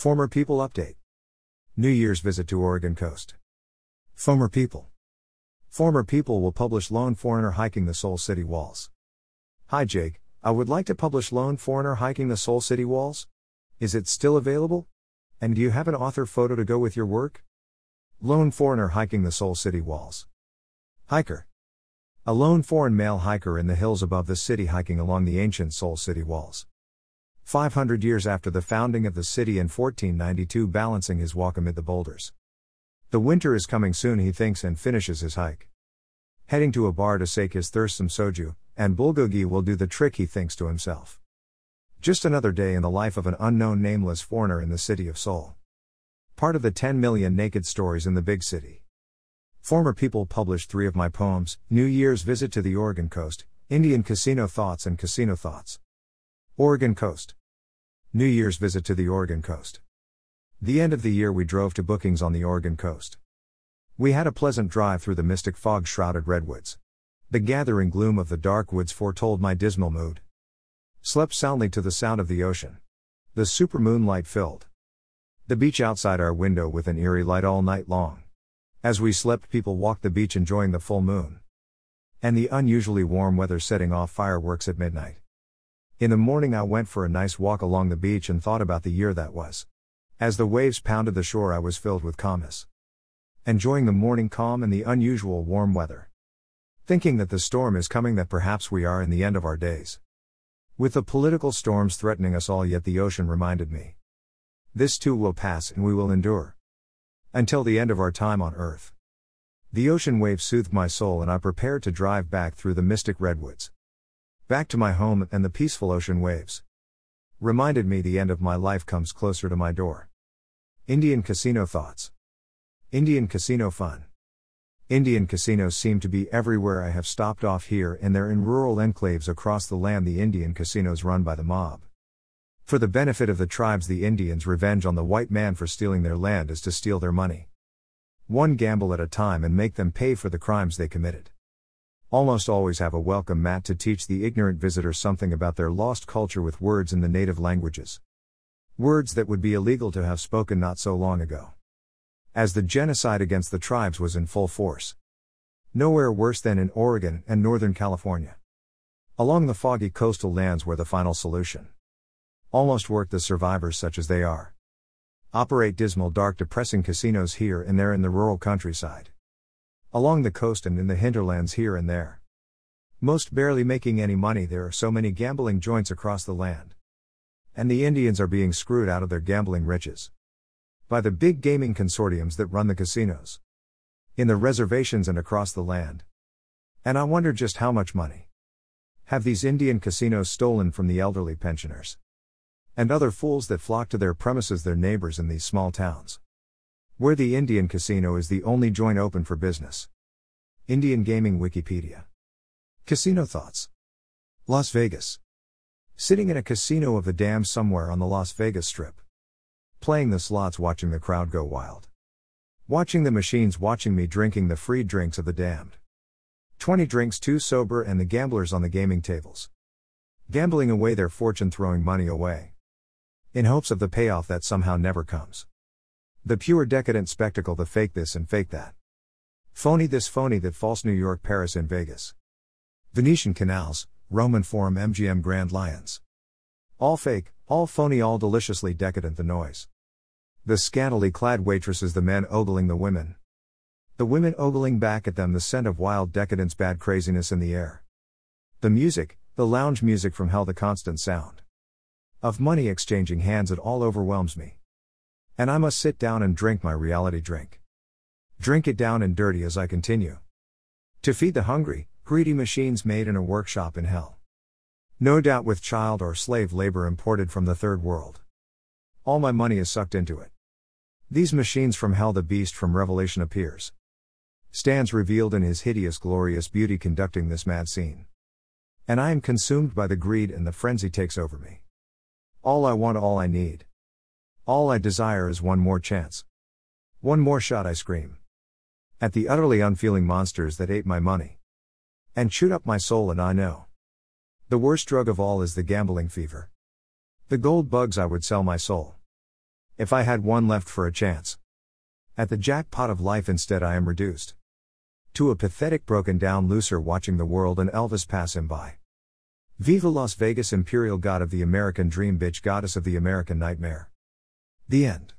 Former People Update New Year's visit to Oregon coast. Former People. Former People will publish Lone Foreigner hiking the Seoul City walls. Hi Jake, I would like to publish Lone Foreigner hiking the Seoul City walls. Is it still available? And do you have an author photo to go with your work? Lone Foreigner hiking the Seoul City walls. Hiker. A lone foreign male hiker in the hills above the city hiking along the ancient Seoul City walls. 500 years after the founding of the city in 1492, balancing his walk amid the boulders. The winter is coming soon, he thinks, and finishes his hike. Heading to a bar to sake his thirst some soju, and bulgogi will do the trick, he thinks to himself. Just another day in the life of an unknown nameless foreigner in the city of Seoul. Part of the 10 million naked stories in the big city. Former people published three of my poems New Year's Visit to the Oregon Coast, Indian Casino Thoughts, and Casino Thoughts. Oregon Coast. New Year's Visit to the Oregon Coast. The end of the year we drove to Brookings on the Oregon coast. We had a pleasant drive through the mystic fog shrouded redwoods. The gathering gloom of the dark woods foretold my dismal mood. Slept soundly to the sound of the ocean. The super moonlight filled the beach outside our window with an eerie light all night long. As we slept, people walked the beach enjoying the full moon. And the unusually warm weather setting off fireworks at midnight. In the morning, I went for a nice walk along the beach and thought about the year that was. As the waves pounded the shore, I was filled with calmness. Enjoying the morning calm and the unusual warm weather. Thinking that the storm is coming, that perhaps we are in the end of our days. With the political storms threatening us all, yet the ocean reminded me. This too will pass and we will endure. Until the end of our time on earth. The ocean wave soothed my soul and I prepared to drive back through the mystic redwoods. Back to my home and the peaceful ocean waves. Reminded me the end of my life comes closer to my door. Indian Casino Thoughts. Indian Casino Fun. Indian casinos seem to be everywhere I have stopped off here and there in rural enclaves across the land. The Indian casinos run by the mob. For the benefit of the tribes, the Indians' revenge on the white man for stealing their land is to steal their money. One gamble at a time and make them pay for the crimes they committed. Almost always have a welcome mat to teach the ignorant visitor something about their lost culture with words in the native languages. Words that would be illegal to have spoken not so long ago. As the genocide against the tribes was in full force. Nowhere worse than in Oregon and Northern California. Along the foggy coastal lands where the final solution Almost worked the survivors such as they are. Operate dismal, dark, depressing casinos here and there in the rural countryside. Along the coast and in the hinterlands here and there. Most barely making any money, there are so many gambling joints across the land. And the Indians are being screwed out of their gambling riches. By the big gaming consortiums that run the casinos. In the reservations and across the land. And I wonder just how much money have these Indian casinos stolen from the elderly pensioners? and other fools that flock to their premises, their neighbors in these small towns. Where the Indian casino is the only joint open for business. Indian Gaming Wikipedia. Casino Thoughts. Las Vegas. Sitting in a casino of the dam somewhere on the Las Vegas Strip. Playing the slots, watching the crowd go wild. Watching the machines, watching me drinking the free drinks of the damned. 20 drinks too sober and the gamblers on the gaming tables. Gambling away their fortune, throwing money away in hopes of the payoff that somehow never comes. The pure decadent spectacle, the fake this and fake that. Phony this, phony that, false New York, Paris, and Vegas. Venetian canals, Roman Forum, MGM Grand Lions. All fake, all phony, all deliciously decadent, the noise. The scantily clad waitresses, the men ogling the women. The women ogling back at them, the scent of wild decadence, bad craziness in the air. The music, the lounge music from hell, the constant sound. Of money exchanging hands, it all overwhelms me. And I must sit down and drink my reality drink. Drink it down and dirty as I continue. To feed the hungry, greedy machines made in a workshop in hell. No doubt with child or slave labor imported from the third world. All my money is sucked into it. These machines from hell, the beast from Revelation appears. Stands revealed in his hideous, glorious beauty conducting this mad scene. And I am consumed by the greed and the frenzy takes over me. All I want, all I need. All I desire is one more chance. One more shot, I scream. At the utterly unfeeling monsters that ate my money. And chewed up my soul, and I know. The worst drug of all is the gambling fever. The gold bugs I would sell my soul. If I had one left for a chance. At the jackpot of life instead I am reduced. To a pathetic broken down loser watching the world and Elvis pass him by. Viva Las Vegas imperial god of the American dream bitch goddess of the American nightmare. The end.